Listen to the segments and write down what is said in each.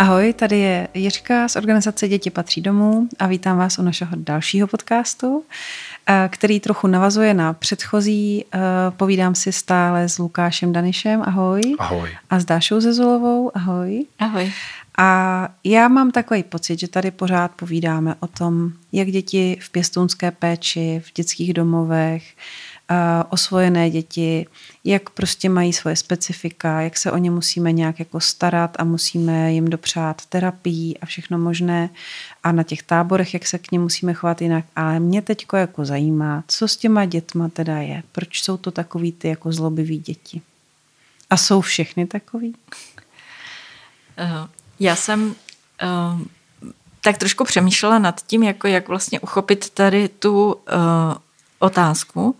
Ahoj, tady je Jiřka z organizace Děti patří domů a vítám vás u našeho dalšího podcastu, eh, který trochu navazuje na předchozí. Eh, povídám si stále s Lukášem Danišem, ahoj. Ahoj. A s Dášou Zezulovou, ahoj. Ahoj. A já mám takový pocit, že tady pořád povídáme o tom, jak děti v pěstounské péči, v dětských domovech, osvojené děti, jak prostě mají svoje specifika, jak se o ně musíme nějak jako starat a musíme jim dopřát terapii a všechno možné a na těch táborech, jak se k ním musíme chovat jinak. Ale mě teď jako zajímá, co s těma dětma teda je, proč jsou to takový ty jako zlobivý děti. A jsou všechny takový? Uh, já jsem uh, tak trošku přemýšlela nad tím, jako jak vlastně uchopit tady tu uh, otázku.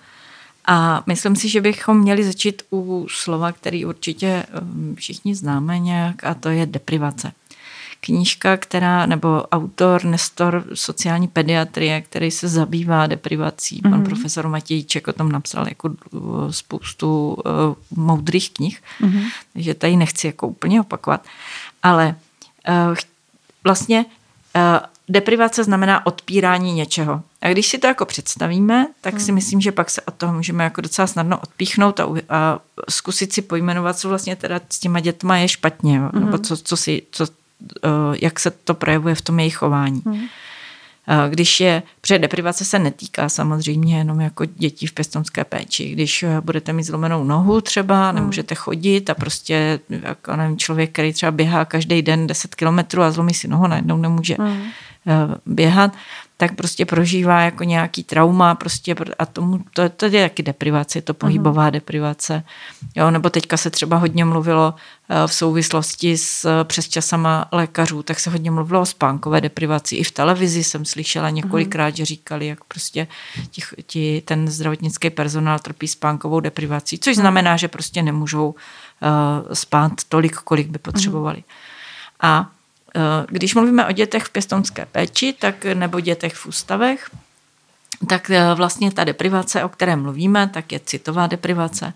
A myslím si, že bychom měli začít u slova, který určitě um, všichni známe nějak, a to je deprivace. Knížka, která, nebo autor, Nestor sociální pediatrie, který se zabývá deprivací, mm-hmm. pan mhm. profesor Matějček o tom napsal jako uh, spoustu uh, moudrých knih, mm-hmm. takže tady nechci jako úplně opakovat. Ale uh, vlastně uh, deprivace znamená odpírání něčeho. A když si to jako představíme, tak hmm. si myslím, že pak se od toho můžeme jako docela snadno odpíchnout a, a zkusit si pojmenovat, co vlastně teda s těma dětma je špatně? Hmm. nebo co, co si, co, uh, jak se to projevuje v tom jejich chování. Hmm. Když je, protože deprivace se netýká samozřejmě jenom jako dětí v pěstonské péči. Když eh, budete mít zlomenou nohu třeba, hmm. nemůžete chodit a prostě jako nevím, člověk, který třeba běhá každý den 10 kilometrů a zlomí si nohu, najednou nemůže hmm. běhat, tak prostě prožívá jako nějaký trauma prostě a tomu, to, to je taky deprivace, to pohybová uh-huh. deprivace. Jo, nebo teďka se třeba hodně mluvilo eh, v souvislosti s eh, přesčasama lékařů, tak se hodně mluvilo o spánkové deprivaci. I v televizi jsem slyšela několikrát, uh-huh. že říkali, jak prostě ti, ti, ten zdravotnický personál trpí spánkovou deprivací, což uh-huh. znamená, že prostě nemůžou uh, spát tolik, kolik by potřebovali. A když mluvíme o dětech v pěstonské péči tak, nebo dětech v ústavech, tak eh, vlastně ta deprivace, o které mluvíme, tak je citová deprivace,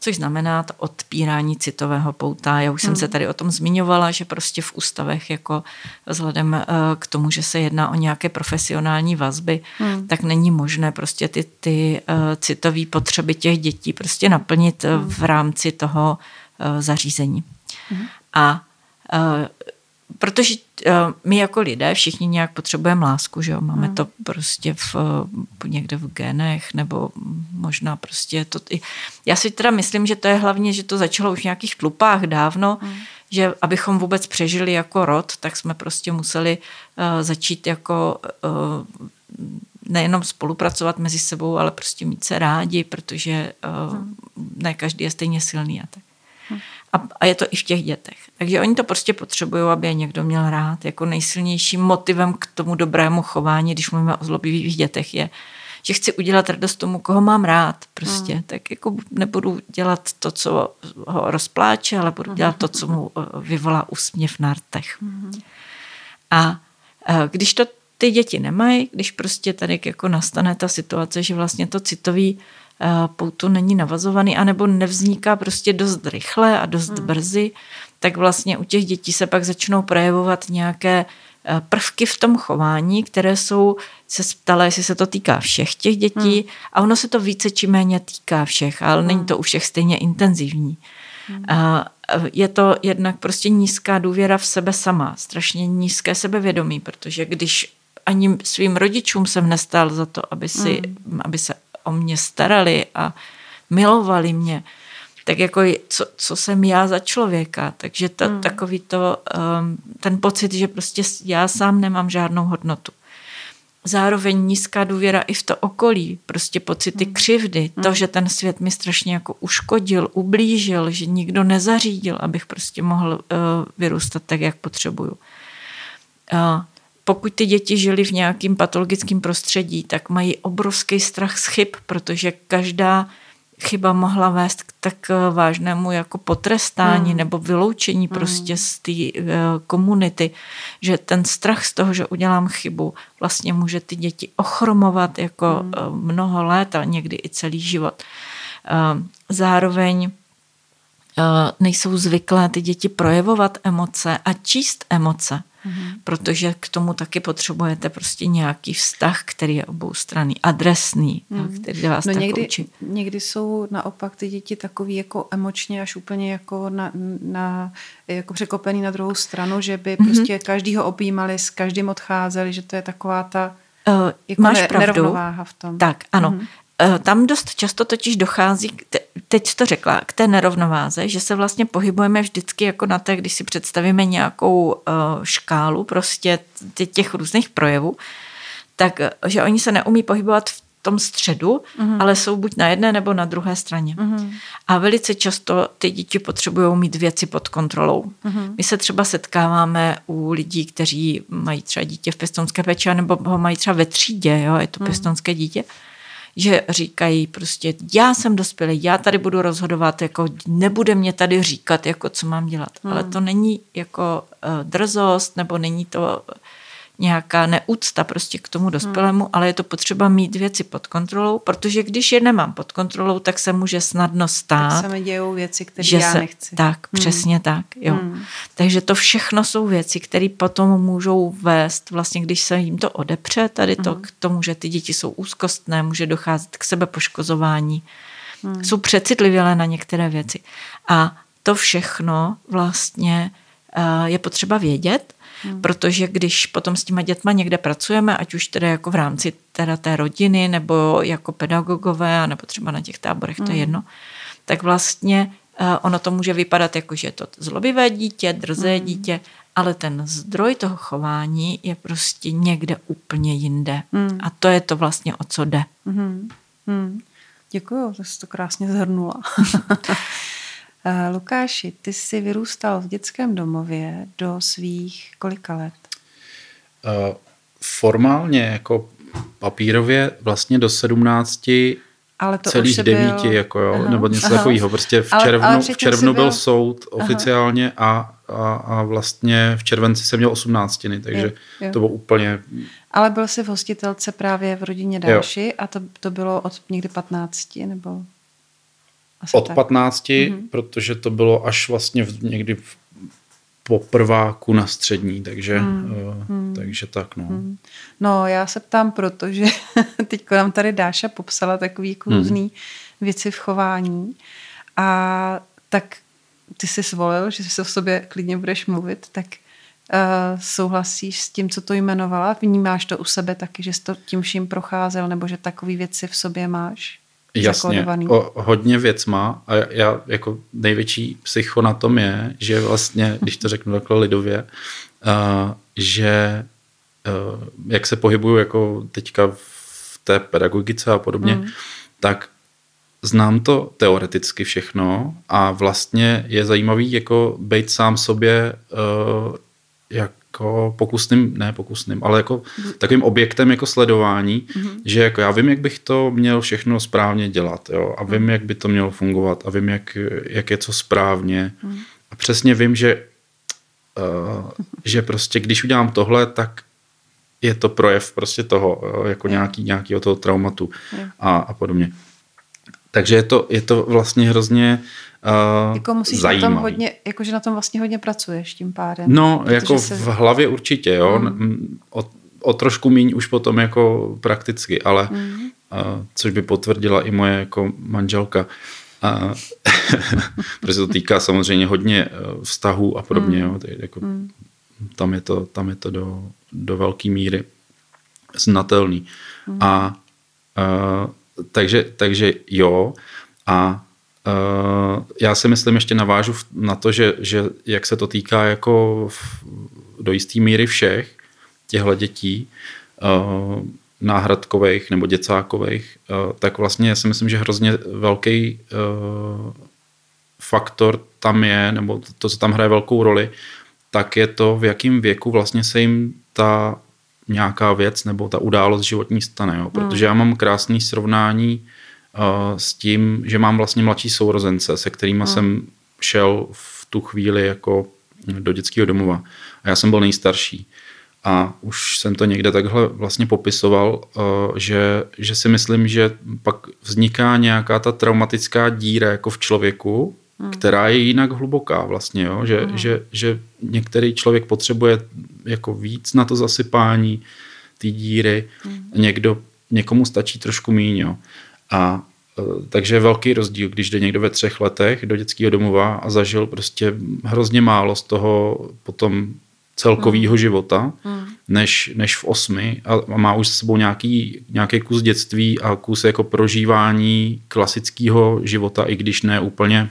což znamená to odpírání citového pouta. Já už hmm. jsem se tady o tom zmiňovala, že prostě v ústavech jako vzhledem eh, k tomu, že se jedná o nějaké profesionální vazby, hmm. tak není možné prostě ty, ty citové potřeby těch dětí prostě naplnit hmm. v rámci toho zařízení. Hmm. A protože uh, my jako lidé všichni nějak potřebujeme lásku, že jo? Máme hmm. to prostě v, uh, někde v genech, nebo možná prostě to... Já si teda myslím, že to je hlavně, že to začalo už v nějakých tlupách dávno, hmm. že abychom vůbec přežili jako rod, tak jsme prostě museli uh, začít jako uh, nejenom spolupracovat mezi sebou, ale prostě mít se rádi, protože uh, hmm. ne každý je stejně silný a tak. A, a je to i v těch dětech. Takže oni to prostě potřebují, aby je někdo měl rád. Jako nejsilnějším motivem k tomu dobrému chování, když mluvíme o zlobivých dětech, je, že chci udělat radost tomu, koho mám rád. Prostě. Hmm. Tak jako nebudu dělat to, co ho rozpláče, ale budu dělat to, co mu eh, vyvolá úsměv na rtech. Hmm. A eh, když to ty děti nemají, když prostě tady jako nastane ta situace, že vlastně to citový pouto není navazovaný, anebo nevzniká prostě dost rychle a dost hmm. brzy, tak vlastně u těch dětí se pak začnou projevovat nějaké eh, prvky v tom chování, které jsou, se ptala, jestli se to týká všech těch dětí hmm. a ono se to více či méně týká všech, ale hmm. není to u všech stejně intenzivní. Hmm. A eh, je to jednak prostě nízká důvěra v sebe sama, strašně nízké sebevědomí, protože když ani svým rodičům jsem nestal za to, aby, si, hmm. aby se o mě starali a milovali mě, tak jako co, co jsem já za člověka. Takže to, hmm. takový to, um, ten pocit, že prostě já sám nemám žádnou hodnotu. Zároveň nízká důvěra i v to okolí, prostě pocity hmm. křivdy, hmm. to, že ten svět mi strašně jako uškodil, ublížil, že nikdo nezařídil, abych prostě mohl uh, vyrůstat tak, jak potřebuju. Uh, pokud ty děti žili v nějakým patologickém prostředí, tak mají obrovský strach z chyb, protože každá chyba mohla vést k tak eh, vážnému jako potrestání hmm. nebo vyloučení hmm. prostě z té uh, komunity, že ten strach z toho, že udělám chybu, vlastně může ty děti ochromovat jako hmm. uh, mnoho let a někdy i celý život. Uh, zároveň nejsou zvyklé ty děti projevovat emoce a číst emoce. Mm-hmm. Protože k tomu taky potřebujete prostě nějaký vztah, který je obou strany, adresný, mm. který vás no tak někdy, učí. Někdy jsou naopak ty děti takový jako emočně až úplně jako, na, na, jako překopený na druhou stranu, že by mm-hmm. prostě každýho objímali, s každým odcházeli, že to je taková ta uh, jako máš ne, pravdu. nerovnováha v tom. Tak, ano. Mm-hmm. Eh, tam dost často totiž dochází, teď to řekla, k té nerovnováze, že se vlastně pohybujeme vždycky jako na té, když si představíme nějakou eh, škálu prostě těch různých projevů, tak že oni se neumí pohybovat v tom středu, mm-hmm. ale jsou buď na jedné nebo na druhé straně. Mm-hmm. A velice často ty děti potřebují mít věci pod kontrolou. Mm-hmm. My se třeba setkáváme u lidí, kteří mají třeba dítě v pěstounské péči, nebo ho mají třeba ve třídě, jo, je to mm-hmm. pěstounské dítě že říkají prostě, já jsem dospělý, já tady budu rozhodovat, jako nebude mě tady říkat, jako co mám dělat. Hmm. Ale to není jako uh, drzost, nebo není to nějaká neúcta prostě k tomu dospělému, hmm. ale je to potřeba mít věci pod kontrolou, protože když je nemám pod kontrolou, tak se může snadno stát. Tak se mi dějou věci, které já se, nechci. Tak, hmm. přesně tak. Jo. Hmm. Takže to všechno jsou věci, které potom můžou vést, vlastně když se jim to odepře, tady to hmm. k tomu, že ty děti jsou úzkostné, může docházet k sebepoškozování, hmm. jsou přecitlivělé na některé věci. A to všechno vlastně uh, je potřeba vědět, Hmm. Protože když potom s těma dětma někde pracujeme, ať už teda jako v rámci teda té rodiny, nebo jako pedagogové, nebo třeba na těch táborech, hmm. to je hmm. jedno, tak vlastně uh, ono to může vypadat jako, že je to zlobivé dítě, drzé hmm. dítě, ale ten zdroj toho chování je prostě někde úplně jinde. Hmm. A to je to vlastně, o co jde. Hmm. Hmm. Děkuju, to jsi to krásně zhrnula. Eh, Lukáši, ty jsi vyrůstal v dětském domově do svých kolika let? Uh, formálně, jako papírově, vlastně do 17 ale to celých devíti, byl... jako jo, Aha. nebo něco takového. Prostě v červnu, ale, ale v červnu byl, byl soud oficiálně a, a, a vlastně v červenci jsem měl 18, takže jo, jo. to bylo úplně... Ale byl jsi v hostitelce právě v rodině Dalši a to, to bylo od někdy 15, nebo... Asi od tak. 15, mm-hmm. protože to bylo až vlastně v, někdy v, po prváku na střední, takže, mm. uh, takže tak no. Mm. No já se ptám, protože teď nám tady Dáša popsala takový jako mm. různý věci v chování a tak ty jsi zvolil, že si o sobě klidně budeš mluvit, tak uh, souhlasíš s tím, co to jmenovala? Vnímáš to u sebe taky, že jsi to tím vším procházel, nebo že takové věci v sobě máš? Jasně, o, hodně věc má a já jako největší psycho na tom je, že vlastně, když to řeknu takhle lidově, uh, že uh, jak se pohybuju jako teďka v té pedagogice a podobně, mm. tak znám to teoreticky všechno a vlastně je zajímavý jako být sám sobě uh, jak jako pokusným, ne pokusným, ale jako takovým objektem jako sledování, mm-hmm. že jako já vím, jak bych to měl všechno správně dělat jo, a vím, mm. jak by to mělo fungovat a vím, jak, jak je co správně mm. a přesně vím, že uh, že prostě když udělám tohle, tak je to projev prostě toho, jako yeah. nějaký, nějakého toho traumatu yeah. a, a podobně. Takže je to, je to vlastně hrozně Uh, jako musíš zajímavý. na tom hodně, jakože na tom vlastně hodně pracuješ tím pádem. No, jako se... v hlavě určitě, jo. Mm. O, o trošku míň už potom jako prakticky, ale mm. uh, což by potvrdila i moje jako manželka. Uh, protože to týká samozřejmě hodně vztahů a podobně, mm. jo. Tak jako, mm. tam, je to, tam je to do, do velké míry znatelný. Mm. A uh, takže, takže jo, a já si myslím, ještě navážu na to, že, že jak se to týká jako v, do jisté míry všech těchto dětí, uh, náhradkových nebo děcákových, uh, tak vlastně já si myslím, že hrozně velký uh, faktor tam je, nebo to, co tam hraje velkou roli, tak je to, v jakém věku vlastně se jim ta nějaká věc nebo ta událost životní stane. Jo? Protože já mám krásný srovnání s tím, že mám vlastně mladší sourozence, se kterými hmm. jsem šel v tu chvíli jako do dětského domova. A já jsem byl nejstarší. A už jsem to někde takhle vlastně popisoval, že, že si myslím, že pak vzniká nějaká ta traumatická díra jako v člověku, hmm. která je jinak hluboká vlastně, jo? Že, hmm. že, že některý člověk potřebuje jako víc na to zasypání, ty díry, hmm. někdo, někomu stačí trošku míň, jo? A e, takže je velký rozdíl, když jde někdo ve třech letech do dětského domova a zažil prostě hrozně málo z toho potom celkového hmm. života, hmm. Než, než v osmi a má už s sebou nějaký, nějaký kus dětství a kus jako prožívání klasického života, i když ne úplně,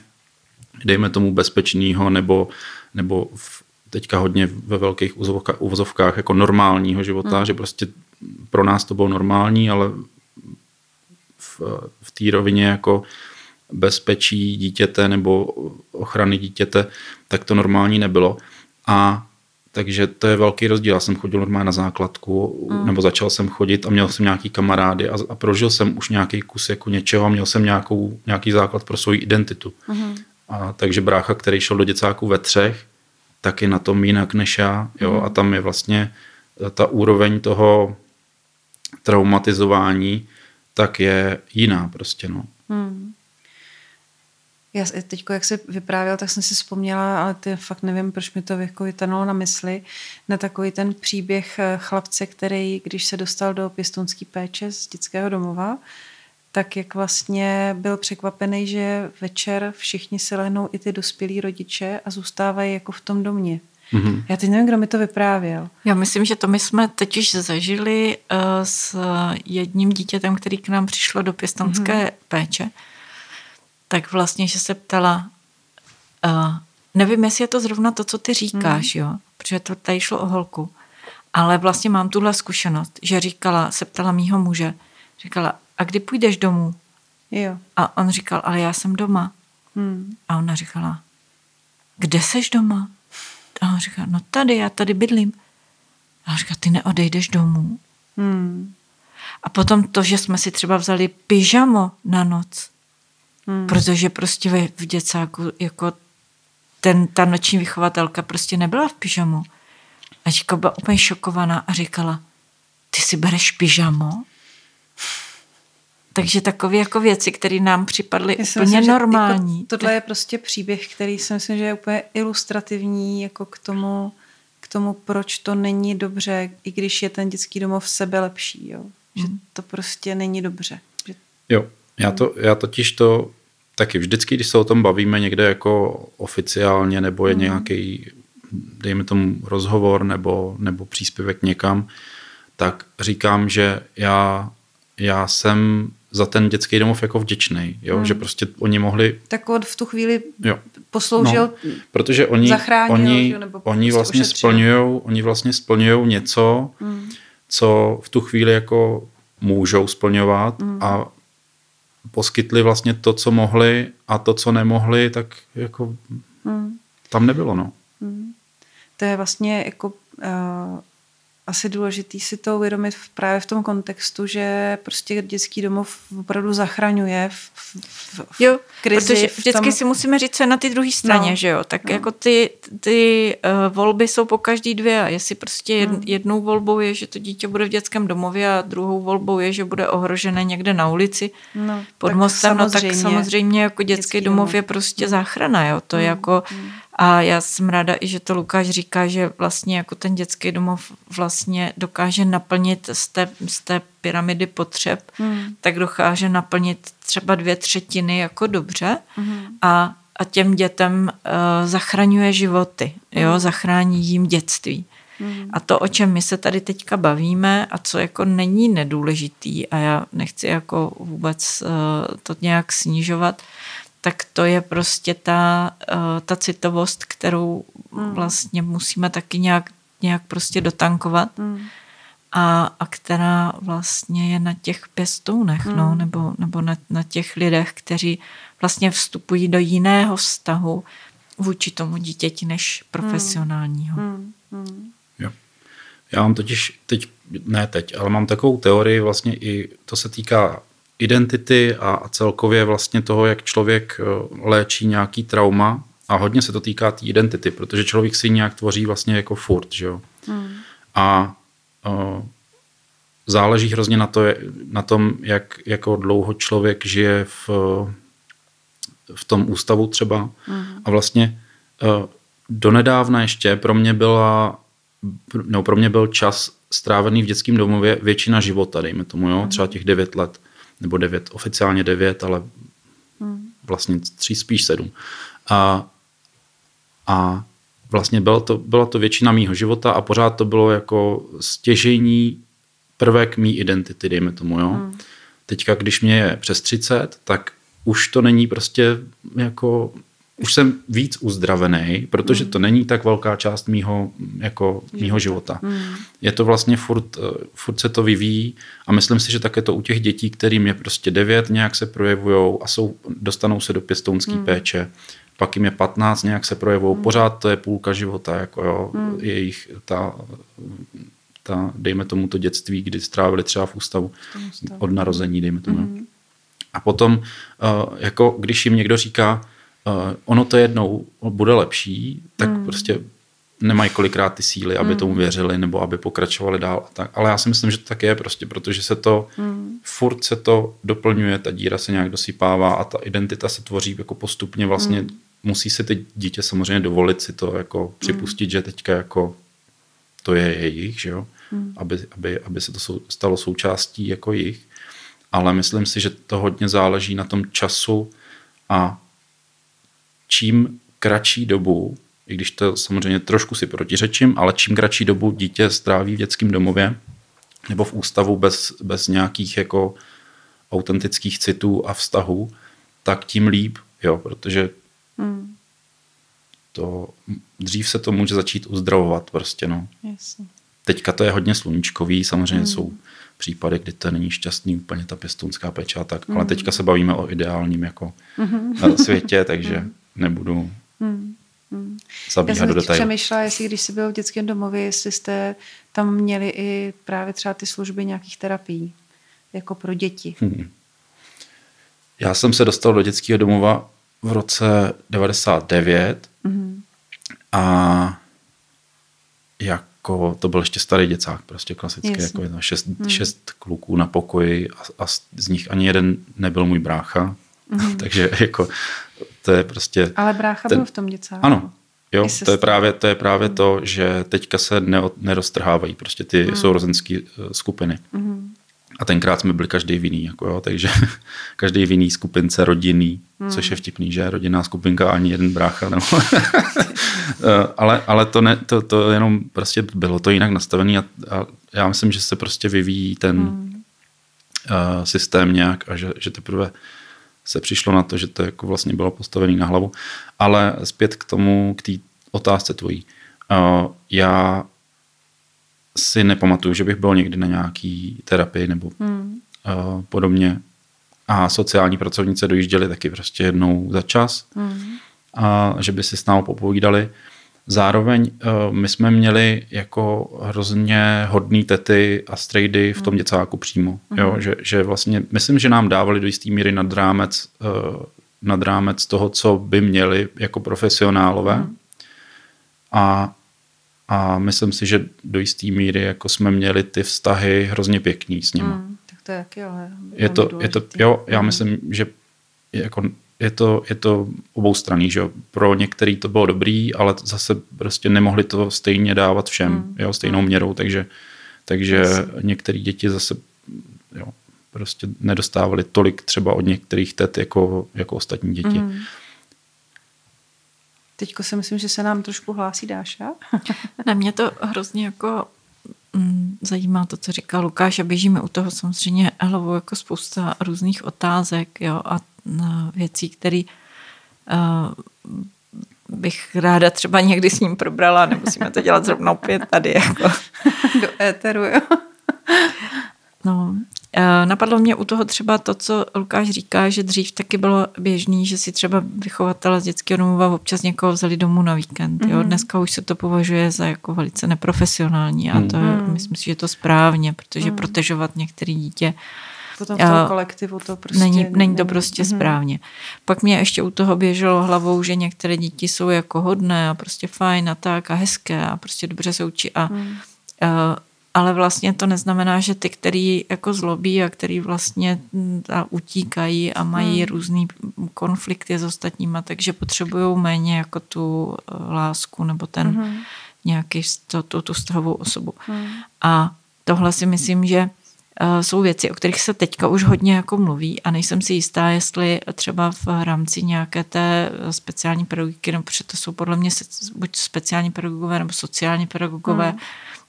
dejme tomu, bezpečného nebo, nebo v, teďka hodně ve velkých uvozovkách jako normálního života, hmm. že prostě pro nás to bylo normální, ale v, v té rovině jako bezpečí dítěte nebo ochrany dítěte, tak to normální nebylo. A takže to je velký rozdíl. Já jsem chodil normálně na základku, mm. nebo začal jsem chodit a měl jsem nějaký kamarády a, a prožil jsem už nějaký kus jako něčeho a měl jsem nějakou, nějaký základ pro svou identitu. Mm. A takže brácha, který šel do děcáků ve třech, tak je na tom jinak než já. Jo? Mm. A tam je vlastně ta úroveň toho traumatizování, tak je jiná prostě. No. Mm. Já teď, jak jsi vyprávěl, tak jsem si vzpomněla, ale ty fakt nevím, proč mi to jako vytanulo na mysli, na takový ten příběh eh, chlapce, který, když se dostal do pěstonské péče z dětského domova, tak jak vlastně byl překvapený, že večer všichni si lehnou i ty dospělí rodiče a zůstávají jako v tom domě. Mm-hmm. Já teď nevím, kdo mi to vyprávěl. Já myslím, že to my jsme teď už zažili uh, s jedním dítětem, který k nám přišlo do pěstonské mm-hmm. péče tak vlastně, že se ptala, uh, nevím, jestli je to zrovna to, co ty říkáš, hmm. jo, protože to tady šlo o holku, ale vlastně mám tuhle zkušenost, že říkala, se ptala mýho muže, říkala, a kdy půjdeš domů? Jo. A on říkal, ale já jsem doma. Hmm. A ona říkala, kde seš doma? A on říkal, no tady, já tady bydlím. A on říkal, ty neodejdeš domů? Hmm. A potom to, že jsme si třeba vzali pyžamo na noc, Hmm. Protože prostě v, v děcáku jako ten, ta noční vychovatelka prostě nebyla v pyžamu. A Ačka byla úplně šokovaná a říkala, ty si bereš pyžamo? Takže takové jako věci, které nám připadly Já úplně myslím, normální. Jako tohle je prostě příběh, který si myslím, že je úplně ilustrativní jako k tomu, k tomu, proč to není dobře, i když je ten dětský domov sebe lepší. Jo? Že hmm. to prostě není dobře. Že... Jo, já, to, já totiž to taky vždycky, když se o tom bavíme někde jako oficiálně, nebo je mm. nějaký, dejme tomu, rozhovor nebo, nebo příspěvek někam, tak říkám, že já, já jsem za ten dětský domov jako vděčný, jo? Mm. že prostě oni mohli... Tak on v tu chvíli jo. posloužil, no, protože oni, zachránil, oni, že, nebo oni prostě vlastně splňují, oni vlastně splňují něco, mm. co v tu chvíli jako můžou splňovat mm. a poskytli vlastně to, co mohli a to, co nemohli, tak jako hmm. tam nebylo, no. Hmm. To je vlastně jako uh, asi důležitý si to uvědomit v, právě v tom kontextu, že prostě dětský domov opravdu zachraňuje v, v, v jo, krizi. protože vždycky tom... si musíme říct, co je na ty druhé straně, no, že jo. Tak no. jako ty, ty uh, volby jsou po každý dvě a jestli prostě jed, hmm. jednou volbou je, že to dítě bude v dětském domově a druhou volbou je, že bude ohrožené někde na ulici no, pod mostem, no tak samozřejmě jako dětský, dětský domov, domov je prostě hmm. záchrana, jo. To hmm. je jako hmm a já jsem ráda i, že to Lukáš říká, že vlastně jako ten dětský domov vlastně dokáže naplnit z té, z té pyramidy potřeb, hmm. tak dokáže naplnit třeba dvě třetiny jako dobře hmm. a, a těm dětem uh, zachraňuje životy, jo, hmm. zachrání jim dětství. Hmm. A to, o čem my se tady teďka bavíme a co jako není nedůležitý a já nechci jako vůbec uh, to nějak snižovat, tak to je prostě ta, uh, ta citovost, kterou mm. vlastně musíme taky nějak, nějak prostě dotankovat mm. a, a která vlastně je na těch pěstounech, mm. no, nebo, nebo na, na těch lidech, kteří vlastně vstupují do jiného vztahu vůči tomu dítěti než profesionálního. Mm. Mm. Jo. Já mám totiž teď, ne teď, ale mám takovou teorii, vlastně i to se týká identity a celkově vlastně toho, jak člověk eh, léčí nějaký trauma a hodně se to týká té tý identity, protože člověk si nějak tvoří vlastně jako furt, že jo. Hmm. A o, eh, záleží hrozně na, to, na tom, jak jako dlouho člověk žije v, v tom ústavu třeba. Mm. A vlastně uh, donedávna ještě pro mě byla, no pro mě byl čas strávený v dětském domově většina života, dejme tomu, jo, mm. třeba těch devět let, nebo devět, oficiálně devět, ale mm. vlastně tři, spíš sedm. A, a vlastně byla to, byla to většina mýho života a pořád to bylo jako stěžení prvek mý identity, dejme tomu, jo. Mm. Teďka, když mě je přes 30, tak už to není prostě jako už jsem víc uzdravený, protože mm. to není tak velká část mýho, jako, mýho života. Mm. Je to vlastně furt, eh, furt se to vyvíjí a myslím si, že také to u těch dětí, kterým je prostě devět, nějak se projevují a jsou, dostanou se do pěstounské mm. péče, pak jim je 15, nějak se projevují, mm. pořád to je půlka života, jako jo, mm. jejich ta, ta, dejme tomu to dětství, kdy strávili třeba v ústavu od narození, dejme tomu. Mm. A potom, uh, jako když jim někdo říká, uh, ono to jednou bude lepší, tak mm. prostě nemají kolikrát ty síly, aby mm. tomu věřili nebo aby pokračovali dál. A tak. Ale já si myslím, že to tak je prostě, protože se to, mm. furt se to doplňuje, ta díra se nějak dosypává a ta identita se tvoří jako postupně vlastně mm. musí si ty dítě samozřejmě dovolit si to jako připustit, mm. že teďka jako to je jejich, že jo? Mm. Aby, aby, aby se to stalo součástí jako jich. Ale myslím si, že to hodně záleží na tom času a čím kratší dobu, i když to samozřejmě trošku si protiřečím, ale čím kratší dobu dítě stráví v dětském domově nebo v ústavu bez, bez nějakých jako autentických citů a vztahů, tak tím líp, jo, protože hmm. to, dřív se to může začít uzdravovat prostě, no. Jasně. Teďka to je hodně sluníčkový, samozřejmě hmm. jsou případy, kdy to není šťastný úplně ta pěstounská péče a tak, hmm. ale teďka se bavíme o ideálním jako hmm. světě, takže hmm nebudu hmm. Hmm. zabíhat do. Já jsem přemýšlela, jestli když jsi byl v dětském domově, jestli jste tam měli i právě třeba ty služby nějakých terapií, jako pro děti. Hmm. Já jsem se dostal do dětského domova v roce 99 hmm. a jako to byl ještě starý děcák, prostě klasický, jako šest, hmm. šest kluků na pokoji a, a z nich ani jeden nebyl můj brácha, hmm. takže jako to je prostě... Ale brácha ten, byl v tom děcáku. Ano, jo, to je, právě, to je právě mm. to, že teďka se ne, neroztrhávají prostě ty mm. sourozenské eh, skupiny. Mm. A tenkrát jsme byli každý vinný, jako jo, takže každý vinný skupince rodinný, mm. což je vtipný, že rodinná skupinka ani jeden brácha. Nebo eh, ale ale to, ne, to, to jenom prostě bylo to jinak nastavené a, a já myslím, že se prostě vyvíjí ten mm. uh, systém nějak a že, že teprve se přišlo na to, že to jako vlastně bylo postavené na hlavu. Ale zpět k tomu, k té otázce tvojí. Uh, já si nepamatuju, že bych byl někdy na nějaký terapii nebo hmm. uh, podobně. A sociální pracovnice dojížděly taky prostě jednou za čas. Hmm. A že by si s námi popovídali. Zároveň uh, my jsme měli jako hrozně hodný tety a strejdy v tom hmm. děcáku přímo. Mm. Jo? Že, že vlastně, myslím, že nám dávali do jisté míry nad rámec, uh, nad rámec toho, co by měli jako profesionálové. Mm. A, a myslím si, že do jisté míry jako jsme měli ty vztahy hrozně pěkný s nimi. Mm. Tak to je jaký, ale je to, je to, jo, já mm. myslím, že jako je to, je to oboustraný, že Pro některý to bylo dobrý, ale zase prostě nemohli to stejně dávat všem, mm. jo, stejnou hmm. měrou, takže, takže některé děti zase jo, prostě nedostávali tolik třeba od některých tet jako, jako ostatní děti. Mm. Teďko si myslím, že se nám trošku hlásí Dáša. Na mě to hrozně jako mm, zajímá to, co říká Lukáš a běžíme u toho samozřejmě hlavou jako spousta různých otázek jo, a věcí, které uh, bych ráda třeba někdy s ním probrala, nemusíme to dělat zrovna opět tady. Jako. Do éteru, jo. No, Napadlo mě u toho třeba to, co Lukáš říká, že dřív taky bylo běžný, že si třeba vychovatele z dětského domova občas někoho vzali domů na víkend. Jo? Mm-hmm. Dneska už se to považuje za jako velice neprofesionální a to mm-hmm. myslím si, že je to správně, protože mm-hmm. protežovat některé dítě potom v tom kolektivu to prostě není, není to prostě mm-hmm. správně. Pak mě ještě u toho běželo hlavou, že některé děti jsou jako hodné a prostě fajn a tak a hezké a prostě dobře se učí a, mm. a, ale vlastně to neznamená, že ty, který jako zlobí a který vlastně a utíkají a mají hmm. různý konflikty s ostatníma, takže potřebují méně jako tu eh, lásku nebo ten hmm. nějaký tu, tu, tu vztahovou osobu. Hmm. A tohle si myslím, že jsou věci, o kterých se teďka už hodně jako mluví a nejsem si jistá, jestli třeba v rámci nějaké té speciální pedagogiky, nebo protože to jsou podle mě buď speciální pedagogové nebo sociální pedagogové, hmm.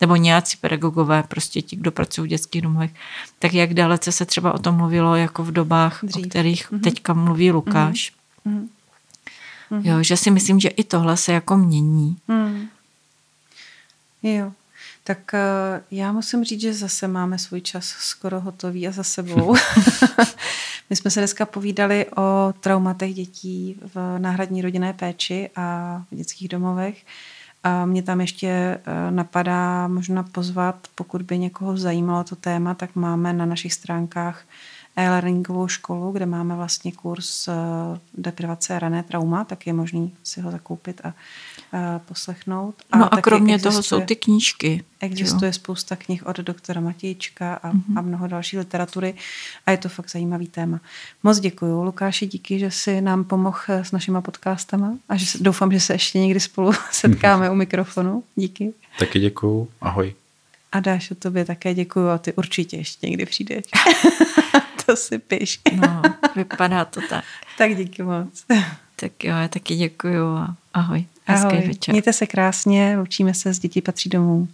nebo nějací pedagogové, prostě ti, kdo pracují v dětských domovech, tak jak dalece se třeba o tom mluvilo jako v dobách, Dřív. o kterých hmm. teďka mluví Lukáš. Hmm. Hmm. Jo, že si myslím, že i tohle se jako mění. Hmm. Tak eh, já musím říct, že zase máme svůj čas skoro hotový a za sebou. My jsme se dneska povídali o traumatech dětí v náhradní rodinné péči a v dětských domovech. A mě tam ještě eh, napadá možná pozvat, pokud by někoho zajímalo to téma, tak máme na našich stránkách e-learningovou školu, kde máme vlastně kurz eh, deprivace rané trauma, tak je možný si ho zakoupit a poslechnout. A no a kromě toho jsou ty knížky. Existuje jo. spousta knih od doktora Matějčka a, mm-hmm. a mnoho další literatury a je to fakt zajímavý téma. Moc děkuji. Lukáši, díky, že jsi nám pomohl s našima podcastama a že doufám, že se ještě někdy spolu setkáme mm-hmm. u mikrofonu. Díky. Taky děkuju. Ahoj. A Dáš, o tobě také děkuju a ty určitě ještě někdy přijdeš. to si piš. no, vypadá to tak. Tak díky moc. Tak jo, já taky děkuju a ahoj. Hezký Ahoj. večer. Mějte se krásně, učíme se, z dětí patří domů.